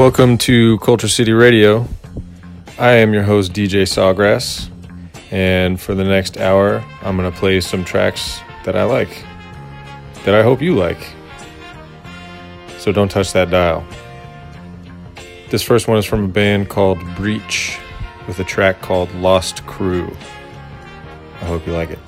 Welcome to Culture City Radio. I am your host, DJ Sawgrass, and for the next hour, I'm going to play some tracks that I like, that I hope you like. So don't touch that dial. This first one is from a band called Breach with a track called Lost Crew. I hope you like it.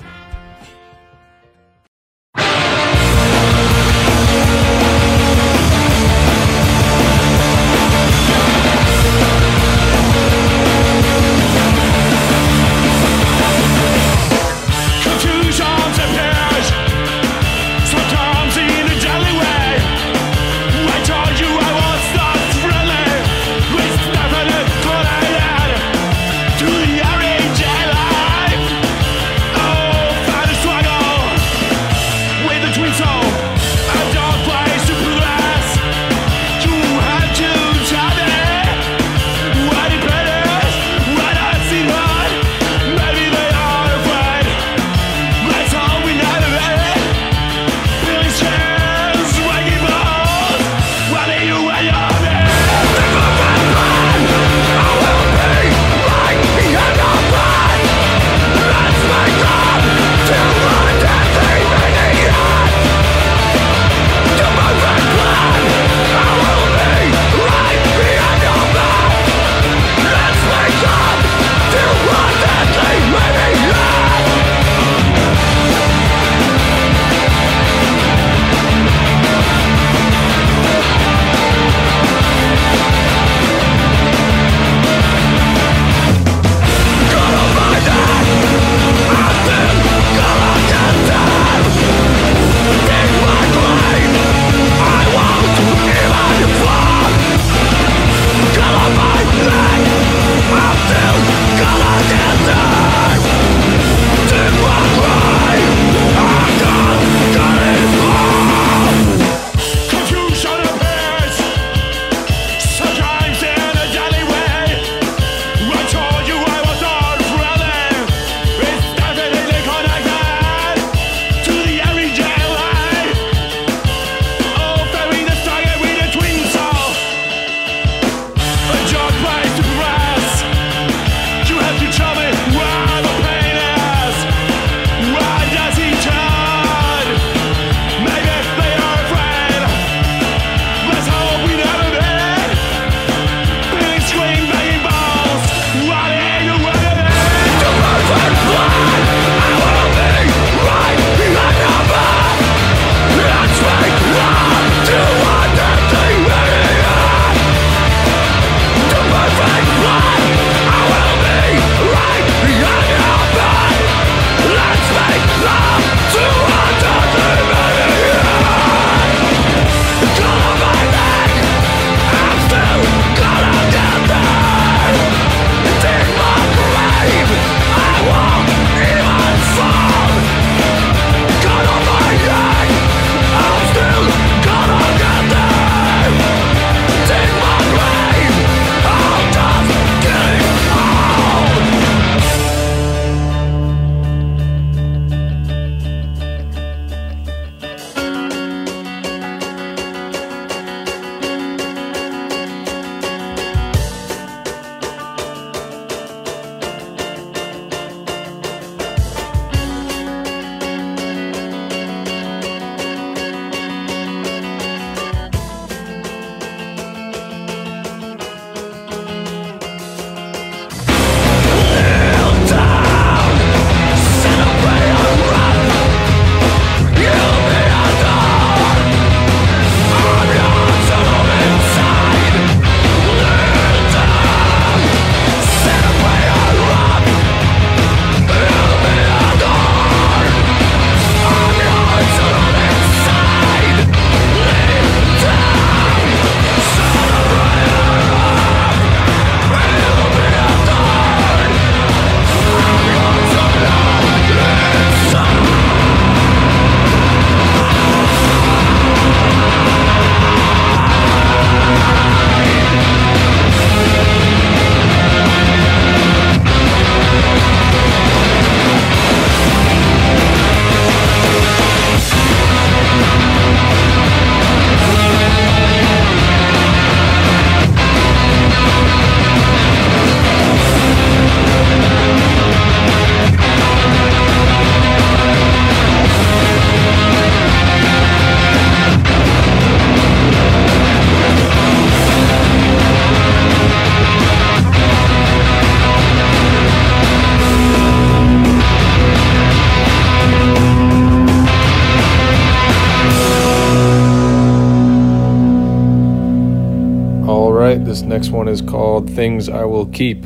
right, this next one is called Things I Will Keep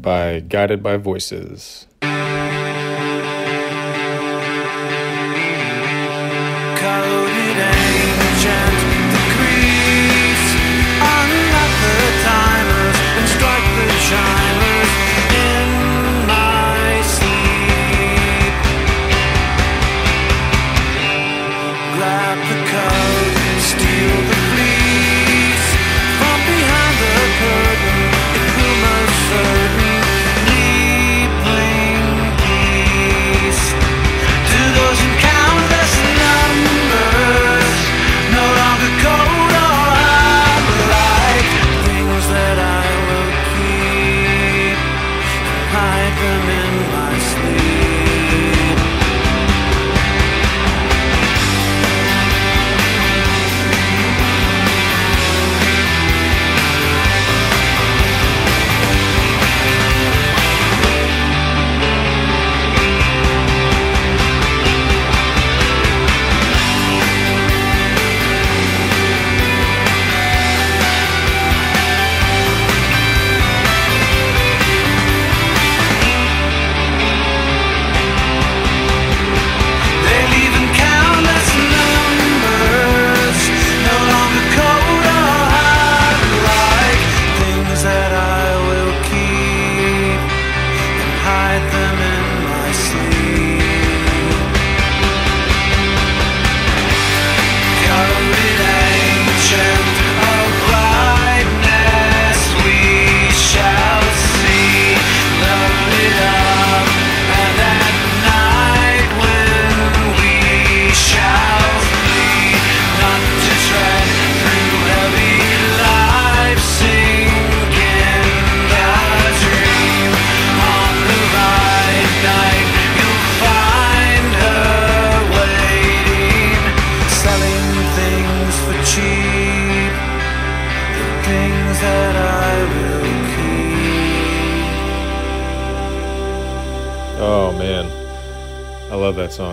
by Guided by Voices.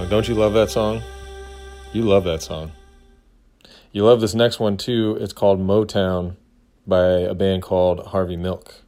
song. Don't you love that song? You love that song. You love this next one too. It's called Motown by a band called Harvey Milk.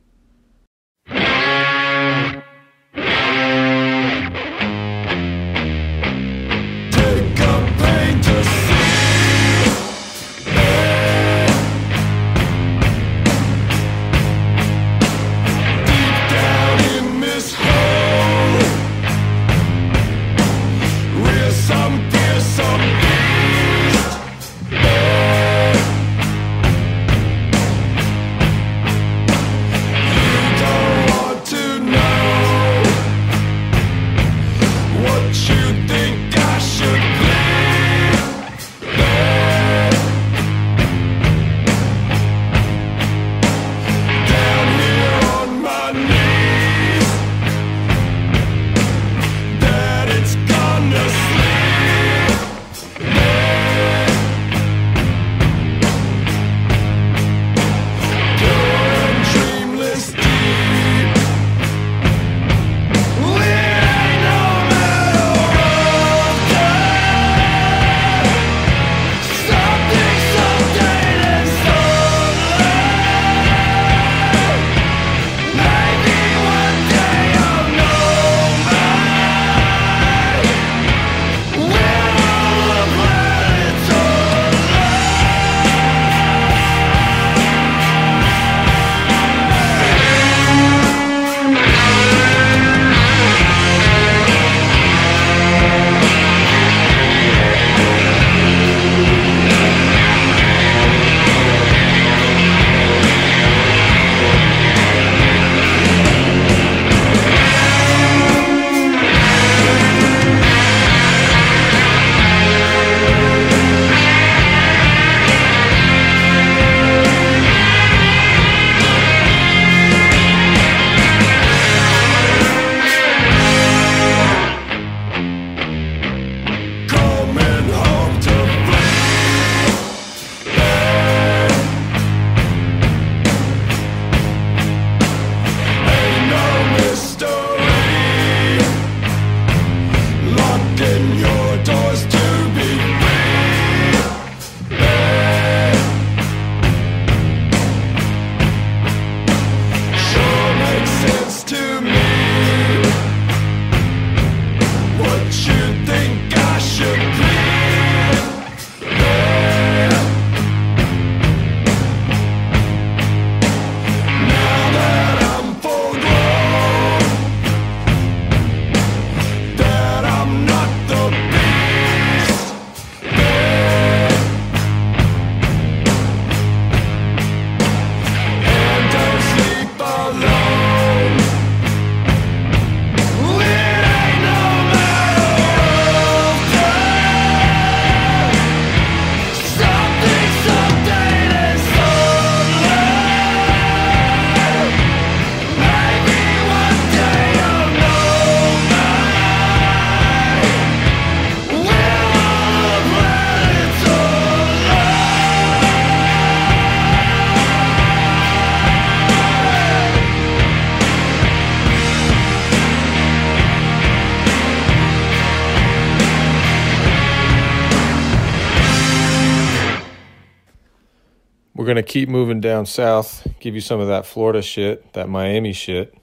Going to keep moving down south, give you some of that Florida shit, that Miami shit.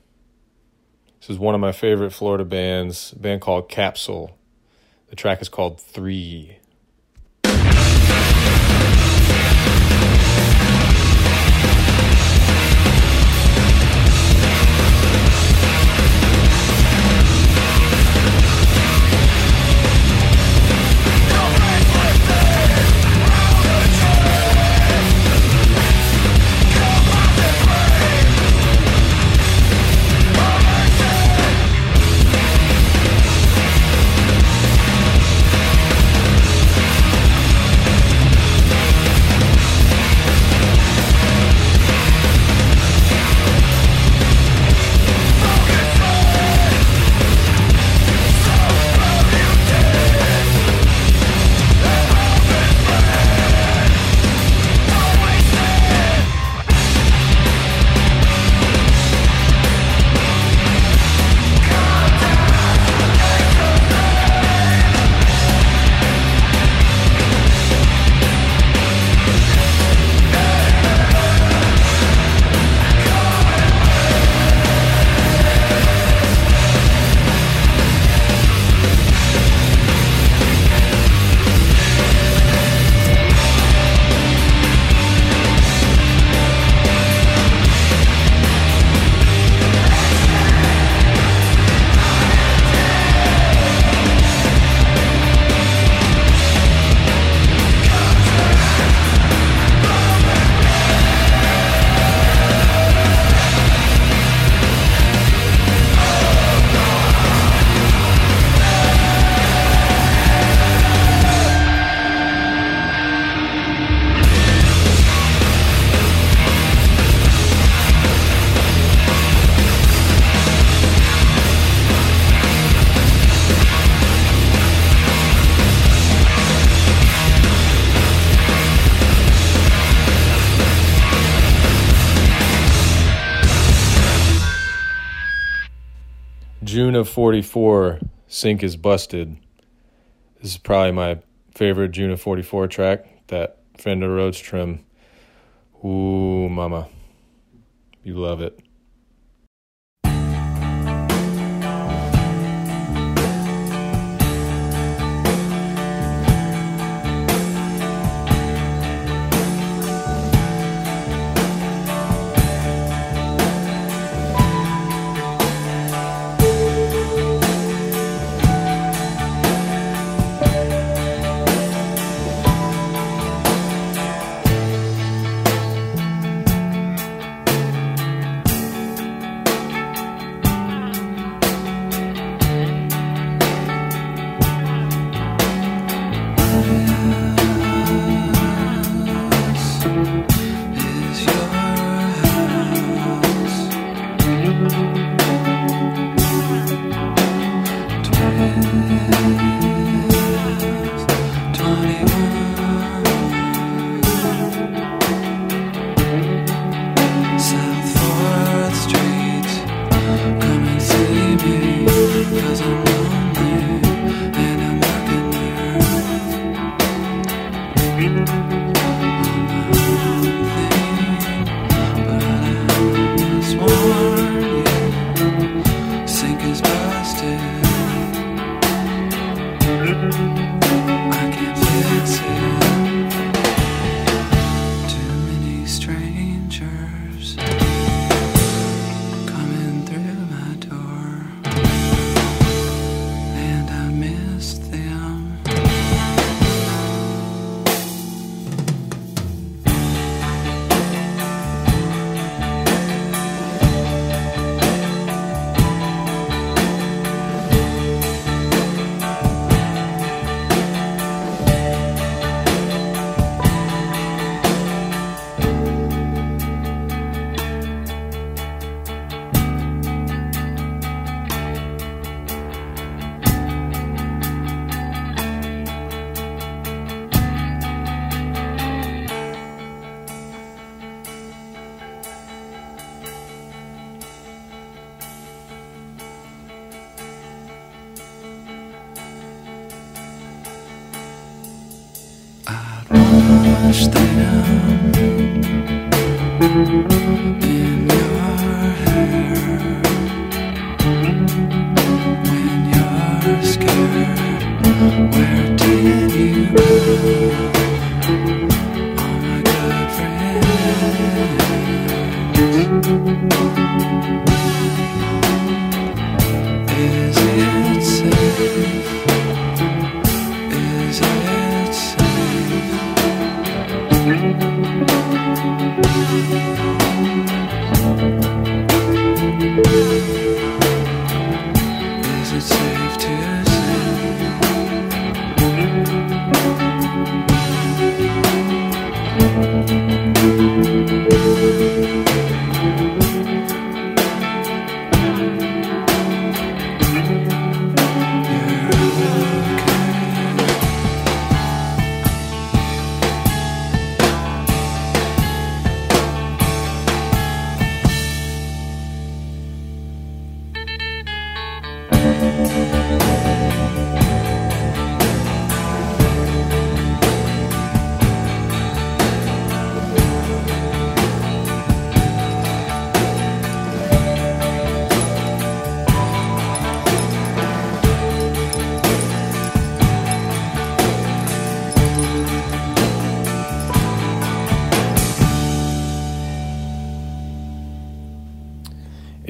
This is one of my favorite Florida bands, a band called Capsule. The track is called Three. Of 44, Sink is Busted. This is probably my favorite June of 44 track, that Fender Rhodes trim. Ooh, mama. You love it.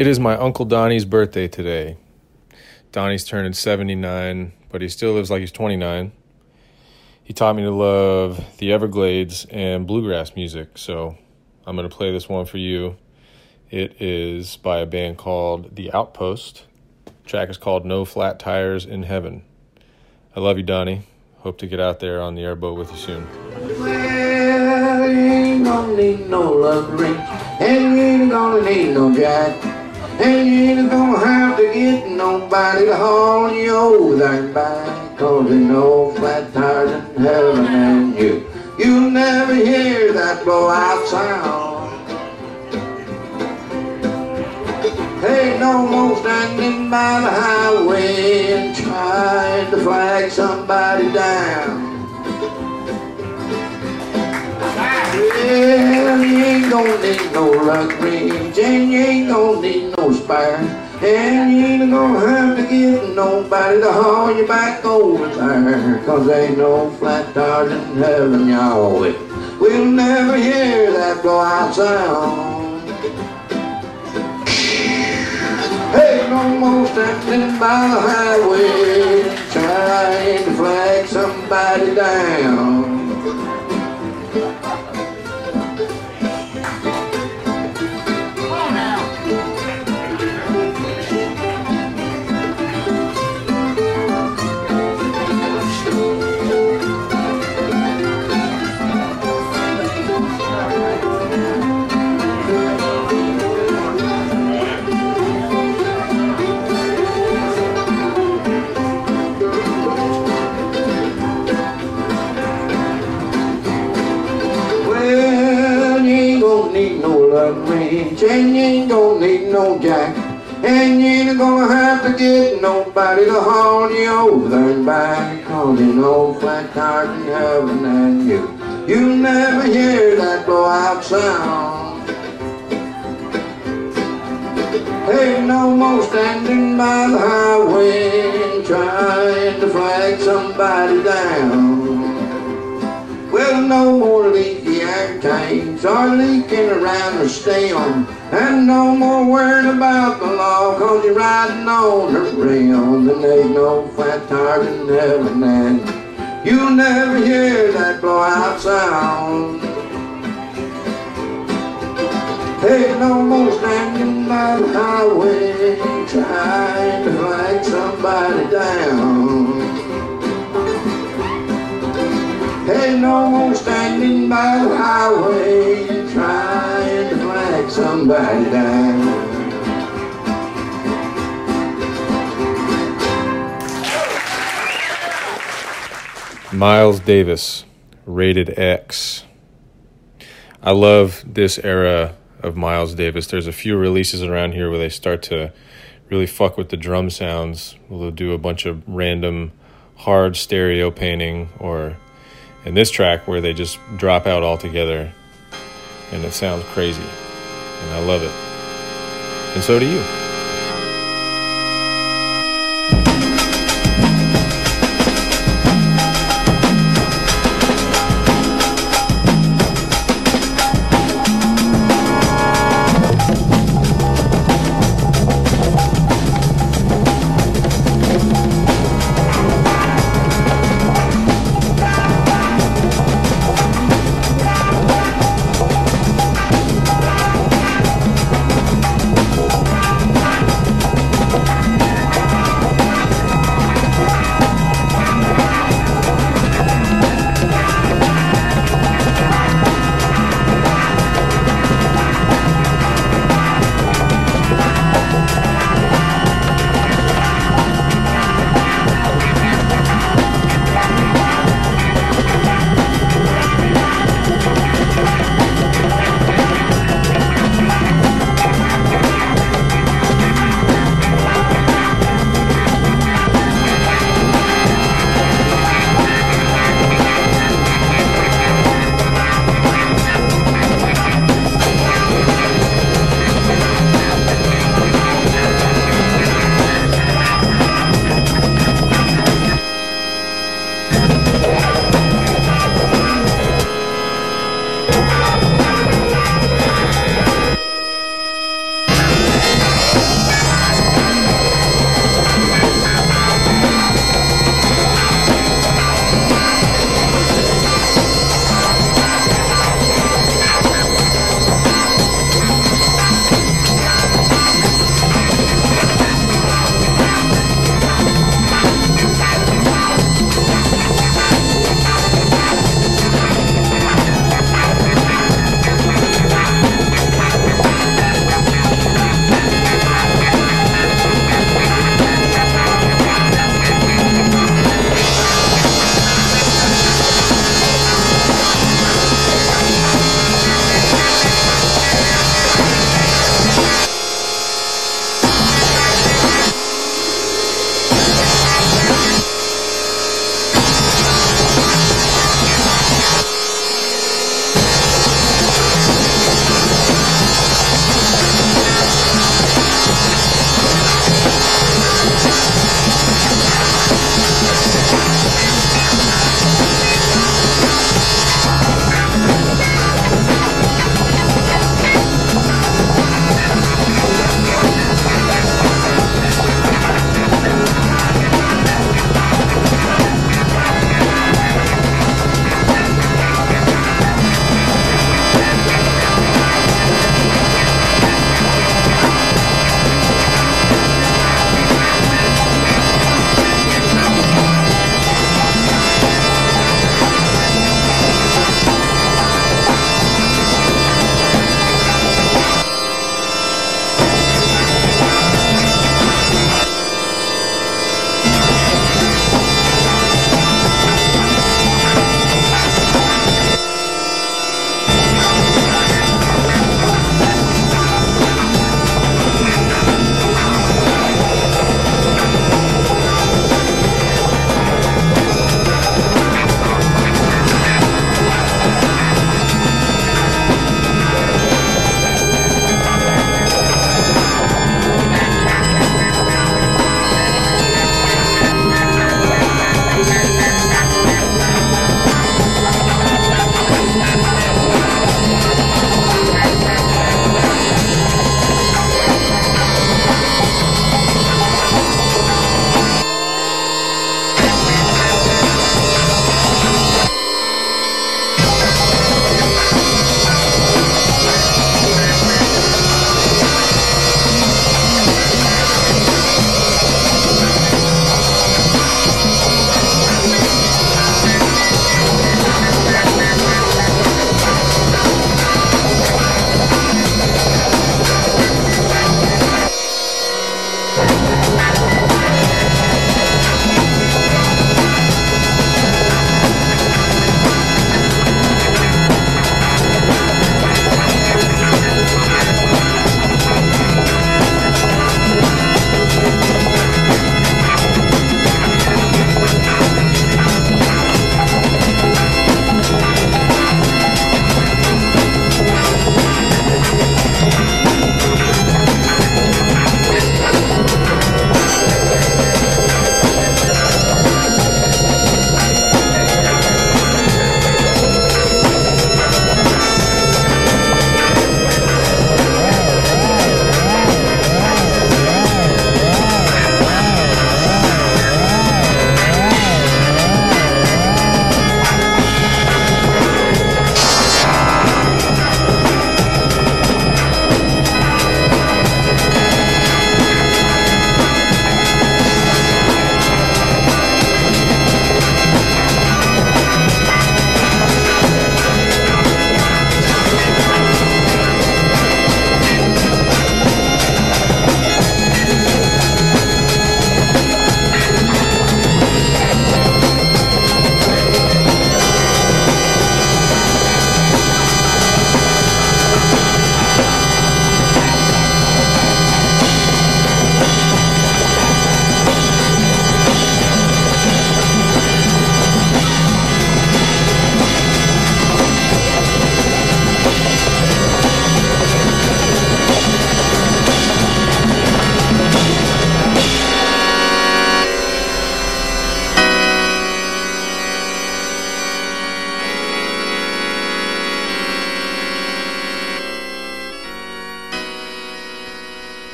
It is my Uncle Donnie's birthday today. Donnie's turning 79, but he still lives like he's 29. He taught me to love the Everglades and bluegrass music, so I'm going to play this one for you. It is by a band called The Outpost. The track is called No Flat Tires in Heaven. I love you, Donnie. Hope to get out there on the airboat with you soon. Well, you ain't gonna need no luxury, and you ain't gonna need no. And you ain't gonna have to get nobody to haul you over there back. Cause there's no flat tires in heaven, and you, you'll never hear that blowout sound. Ain't no more standing by the highway and trying to flag somebody down. Well, you ain't gonna need no luxury, and you ain't gonna need no spare. And you ain't gonna have to get nobody to haul you back over there. Cause ain't no flat tires in heaven, y'all. We- We'll never hear that blowout sound. Hey, no more standing by the highway trying to flag somebody down. And you ain't gonna need no jack. And you ain't gonna have to get nobody to haul you over and back. Cause you know flat tires in heaven and you, you never hear that blowout sound. Ain't no more standing by the highway trying to flag somebody down. Well, no more leaky air are leaking around the stem. And no more worrying about the law, cause you're riding on the rim. And ain't no flat tire in heaven, and you'll never hear that blowout sound. Ain't no more standing by the highway trying to flag somebody down. Ain't no more standing by the highway trying to flag somebody down. Miles Davis, rated X. I love this era of Miles Davis. There's a few releases around here where they start to really fuck with the drum sounds. They'll do a bunch of random hard stereo painting, or in this track where they just drop out altogether and it sounds crazy. and I love it. And so do you.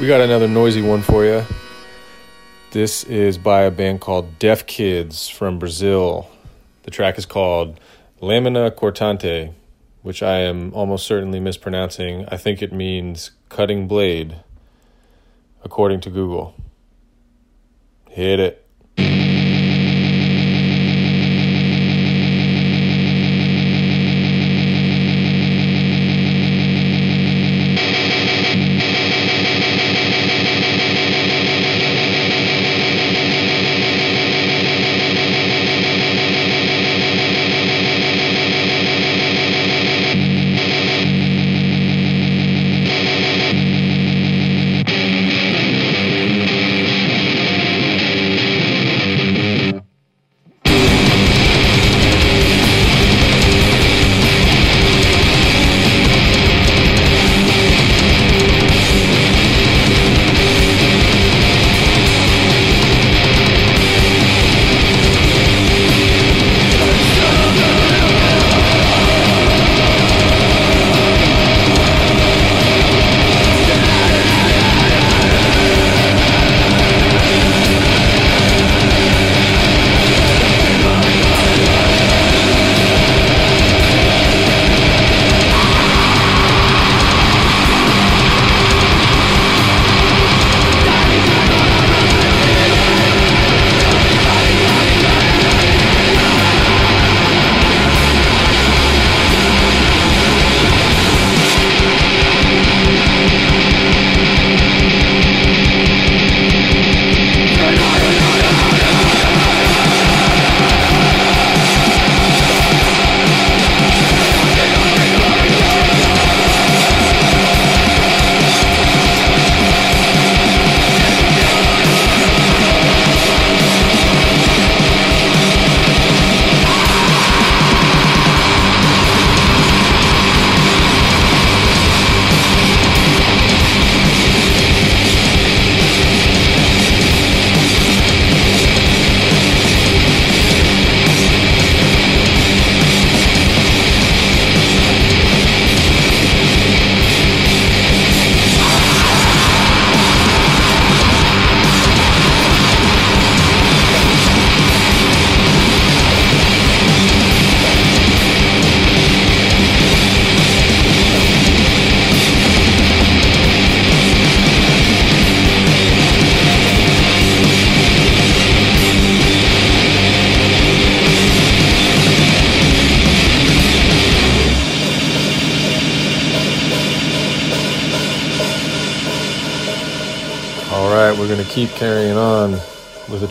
Got another noisy one for you. This is by a band called Deaf Kids from Brazil. The track is called Lamina Cortante, which I am almost certainly mispronouncing. I think it means cutting blade, according to Google. Hit it.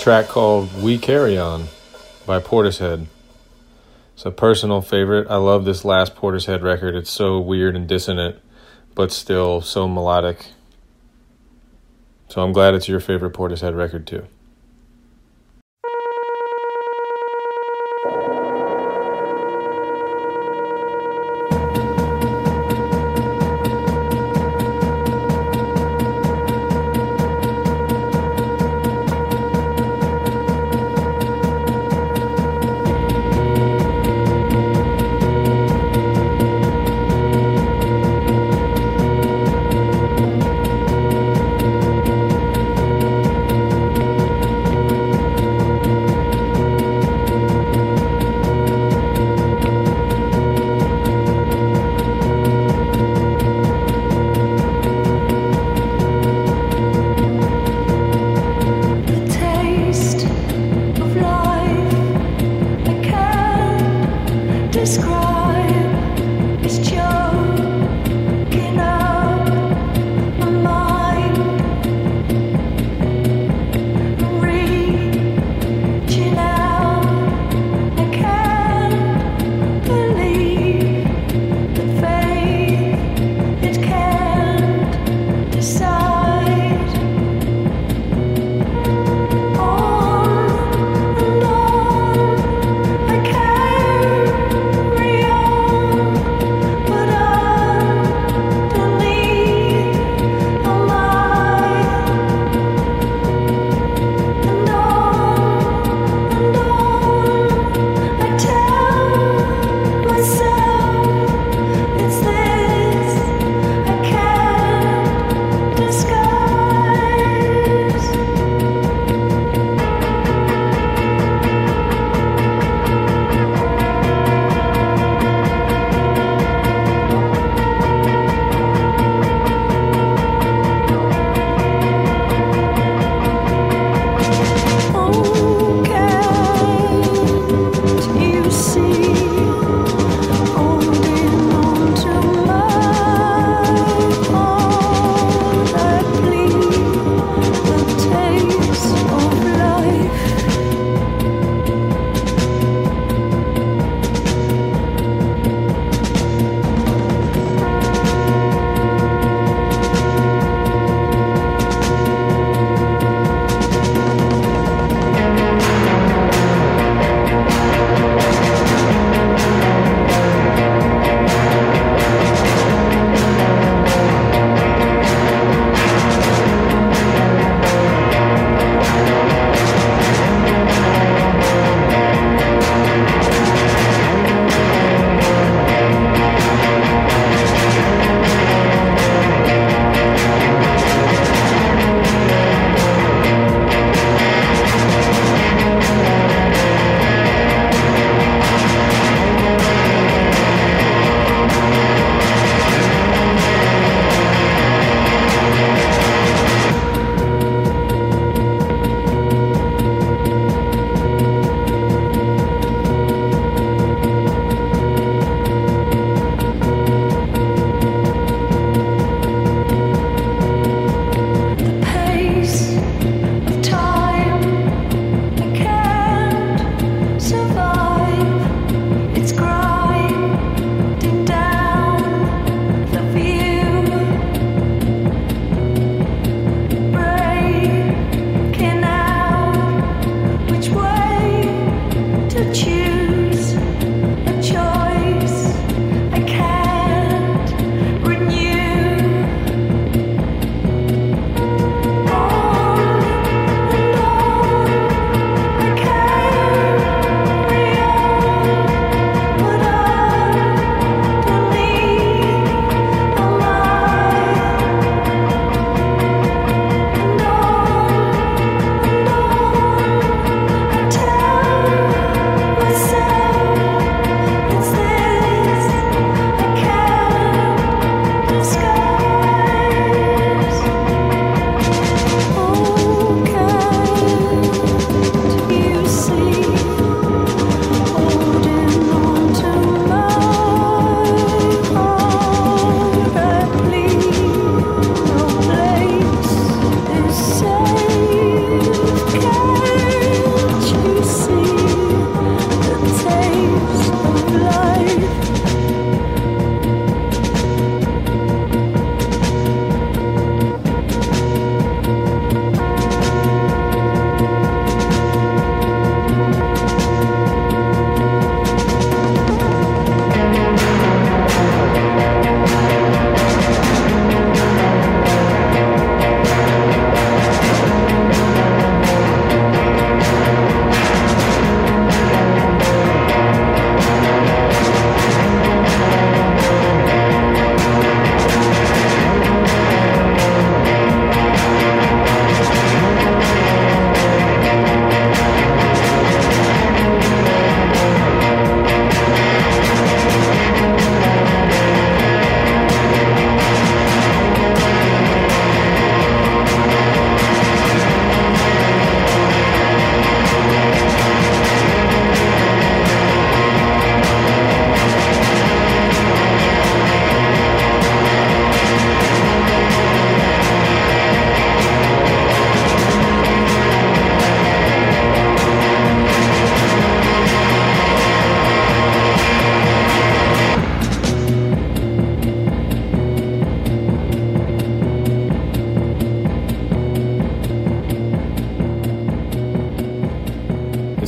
Track called We Carry On by Portishead. It's a personal favorite. I love this last Portishead record. It's so weird and dissonant, but still so melodic. So I'm glad it's your favorite Portishead record too.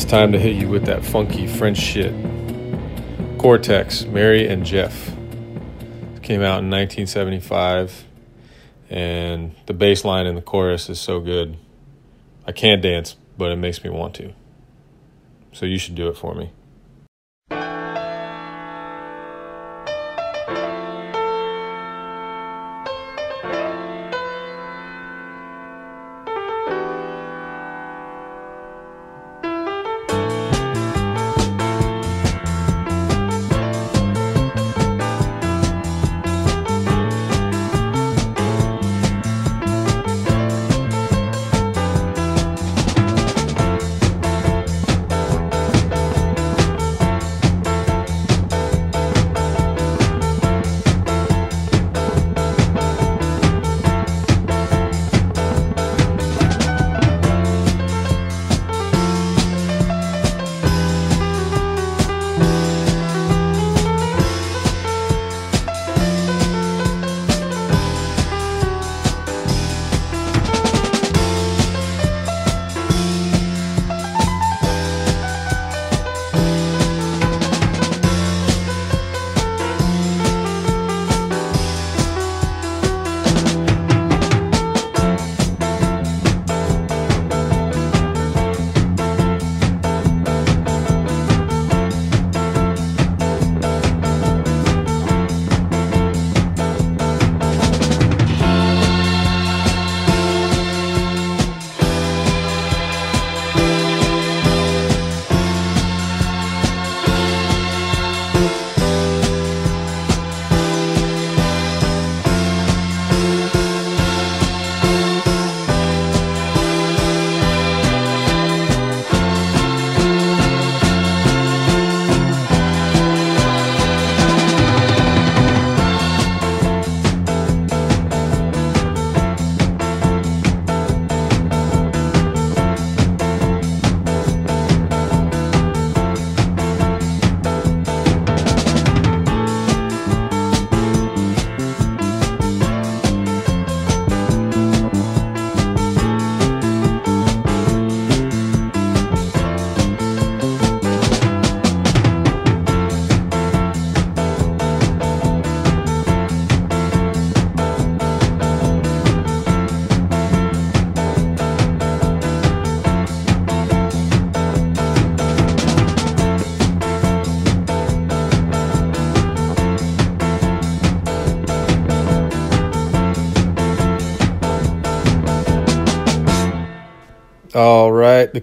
Time to hit you with that funky French shit. Cortex, Mary and Jeff. It came out in 1975, and the bass line in the chorus is so good. I can't dance, but it makes me want to. So you should do it for me.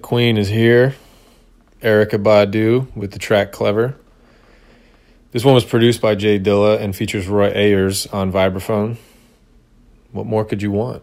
Queen is here. Erykah Badu with the track Clever. This one was produced by J Dilla and features Roy Ayers on vibraphone. What more could you want?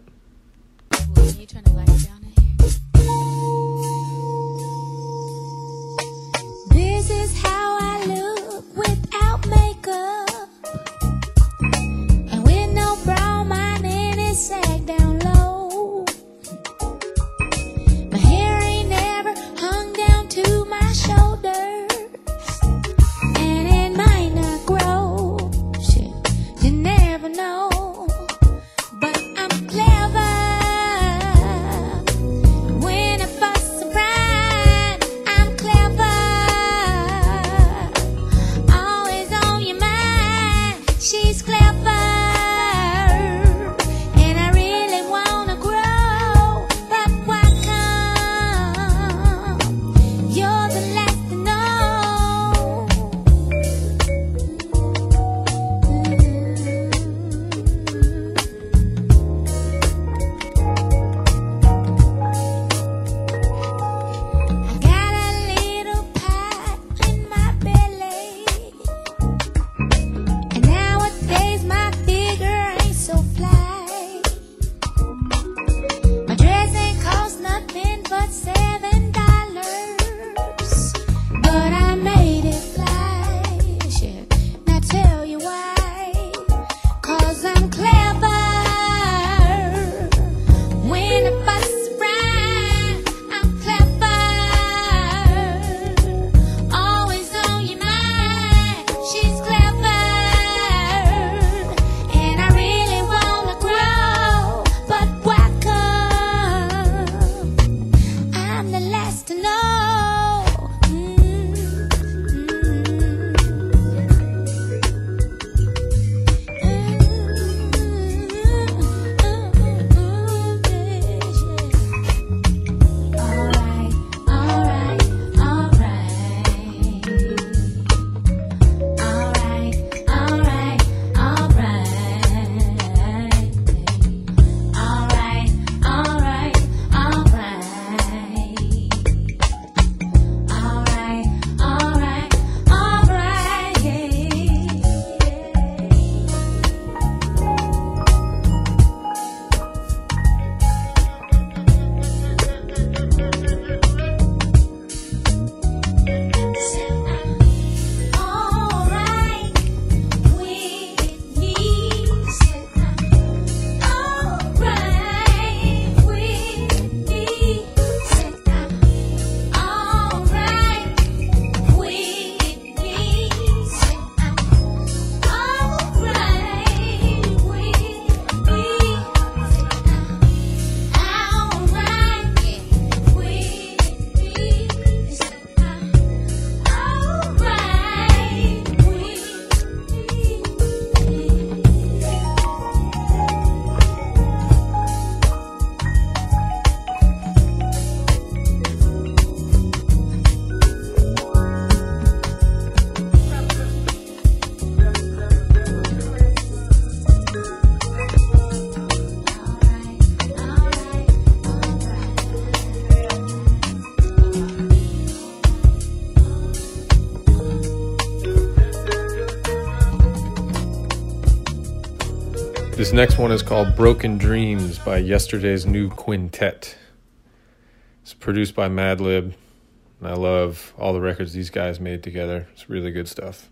Next one is called Broken Dreams by Yesterday's New Quintet. It's produced by Madlib, and I love all the records these guys made together. It's really good stuff.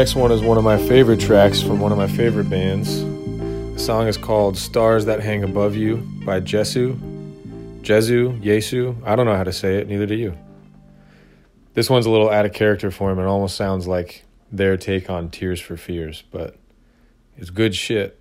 Next one is one of my favorite tracks from one of my favorite bands. The song is called Stars That Hang Above You by Jesu. Jesu, Yesu, I don't know how to say it, neither do you. This one's a little out of character for him. It almost sounds like their take on Tears for Fears, but it's good shit.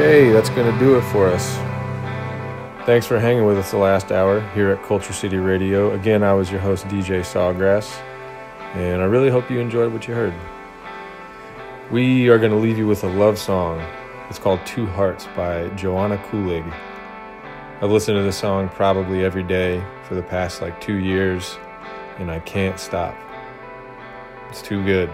Okay, that's going to do it for us. Thanks for hanging with us the last hour here at Culture City Radio. Again, I was your host, DJ Sawgrass, and I really hope you enjoyed what you heard. We are going to leave you with a love song. It's called Two Hearts by Joanna Kulig. I've listened to this song probably every day for the past like two years, and I can't stop. It's too good.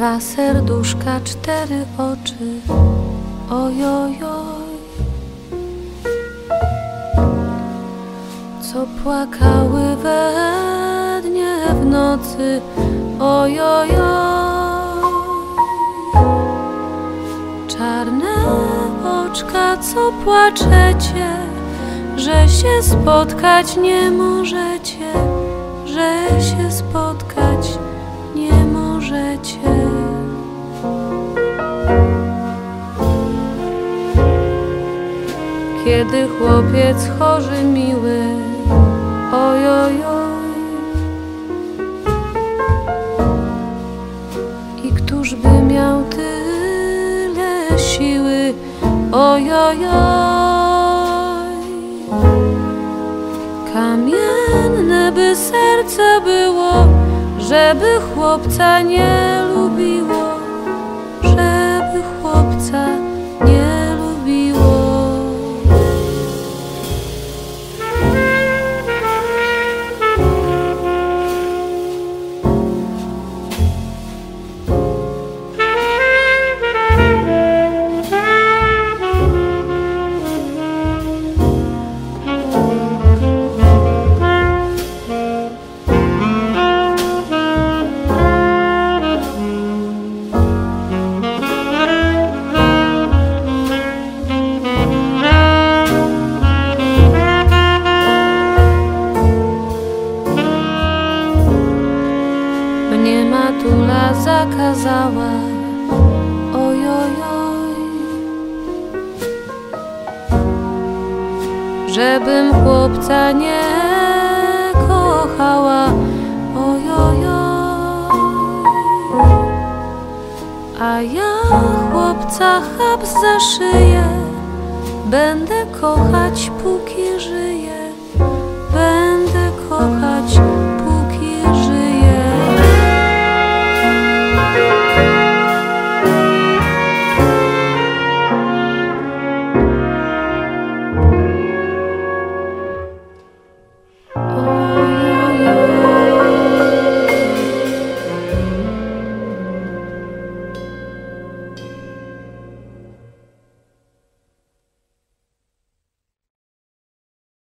Dwa serduszka, cztery oczy. Ojojoj. Co płakały we dnie w nocy. Ojojoj. Czarne oczka, co płaczecie, że się spotkać nie możecie, że się spotkać nie możecie. Kiedy chłopiec chory miły, ojojoj. I któż by miał tyle siły, ojojoj. Kamienne by serce było, żeby chłopca nie lubiło,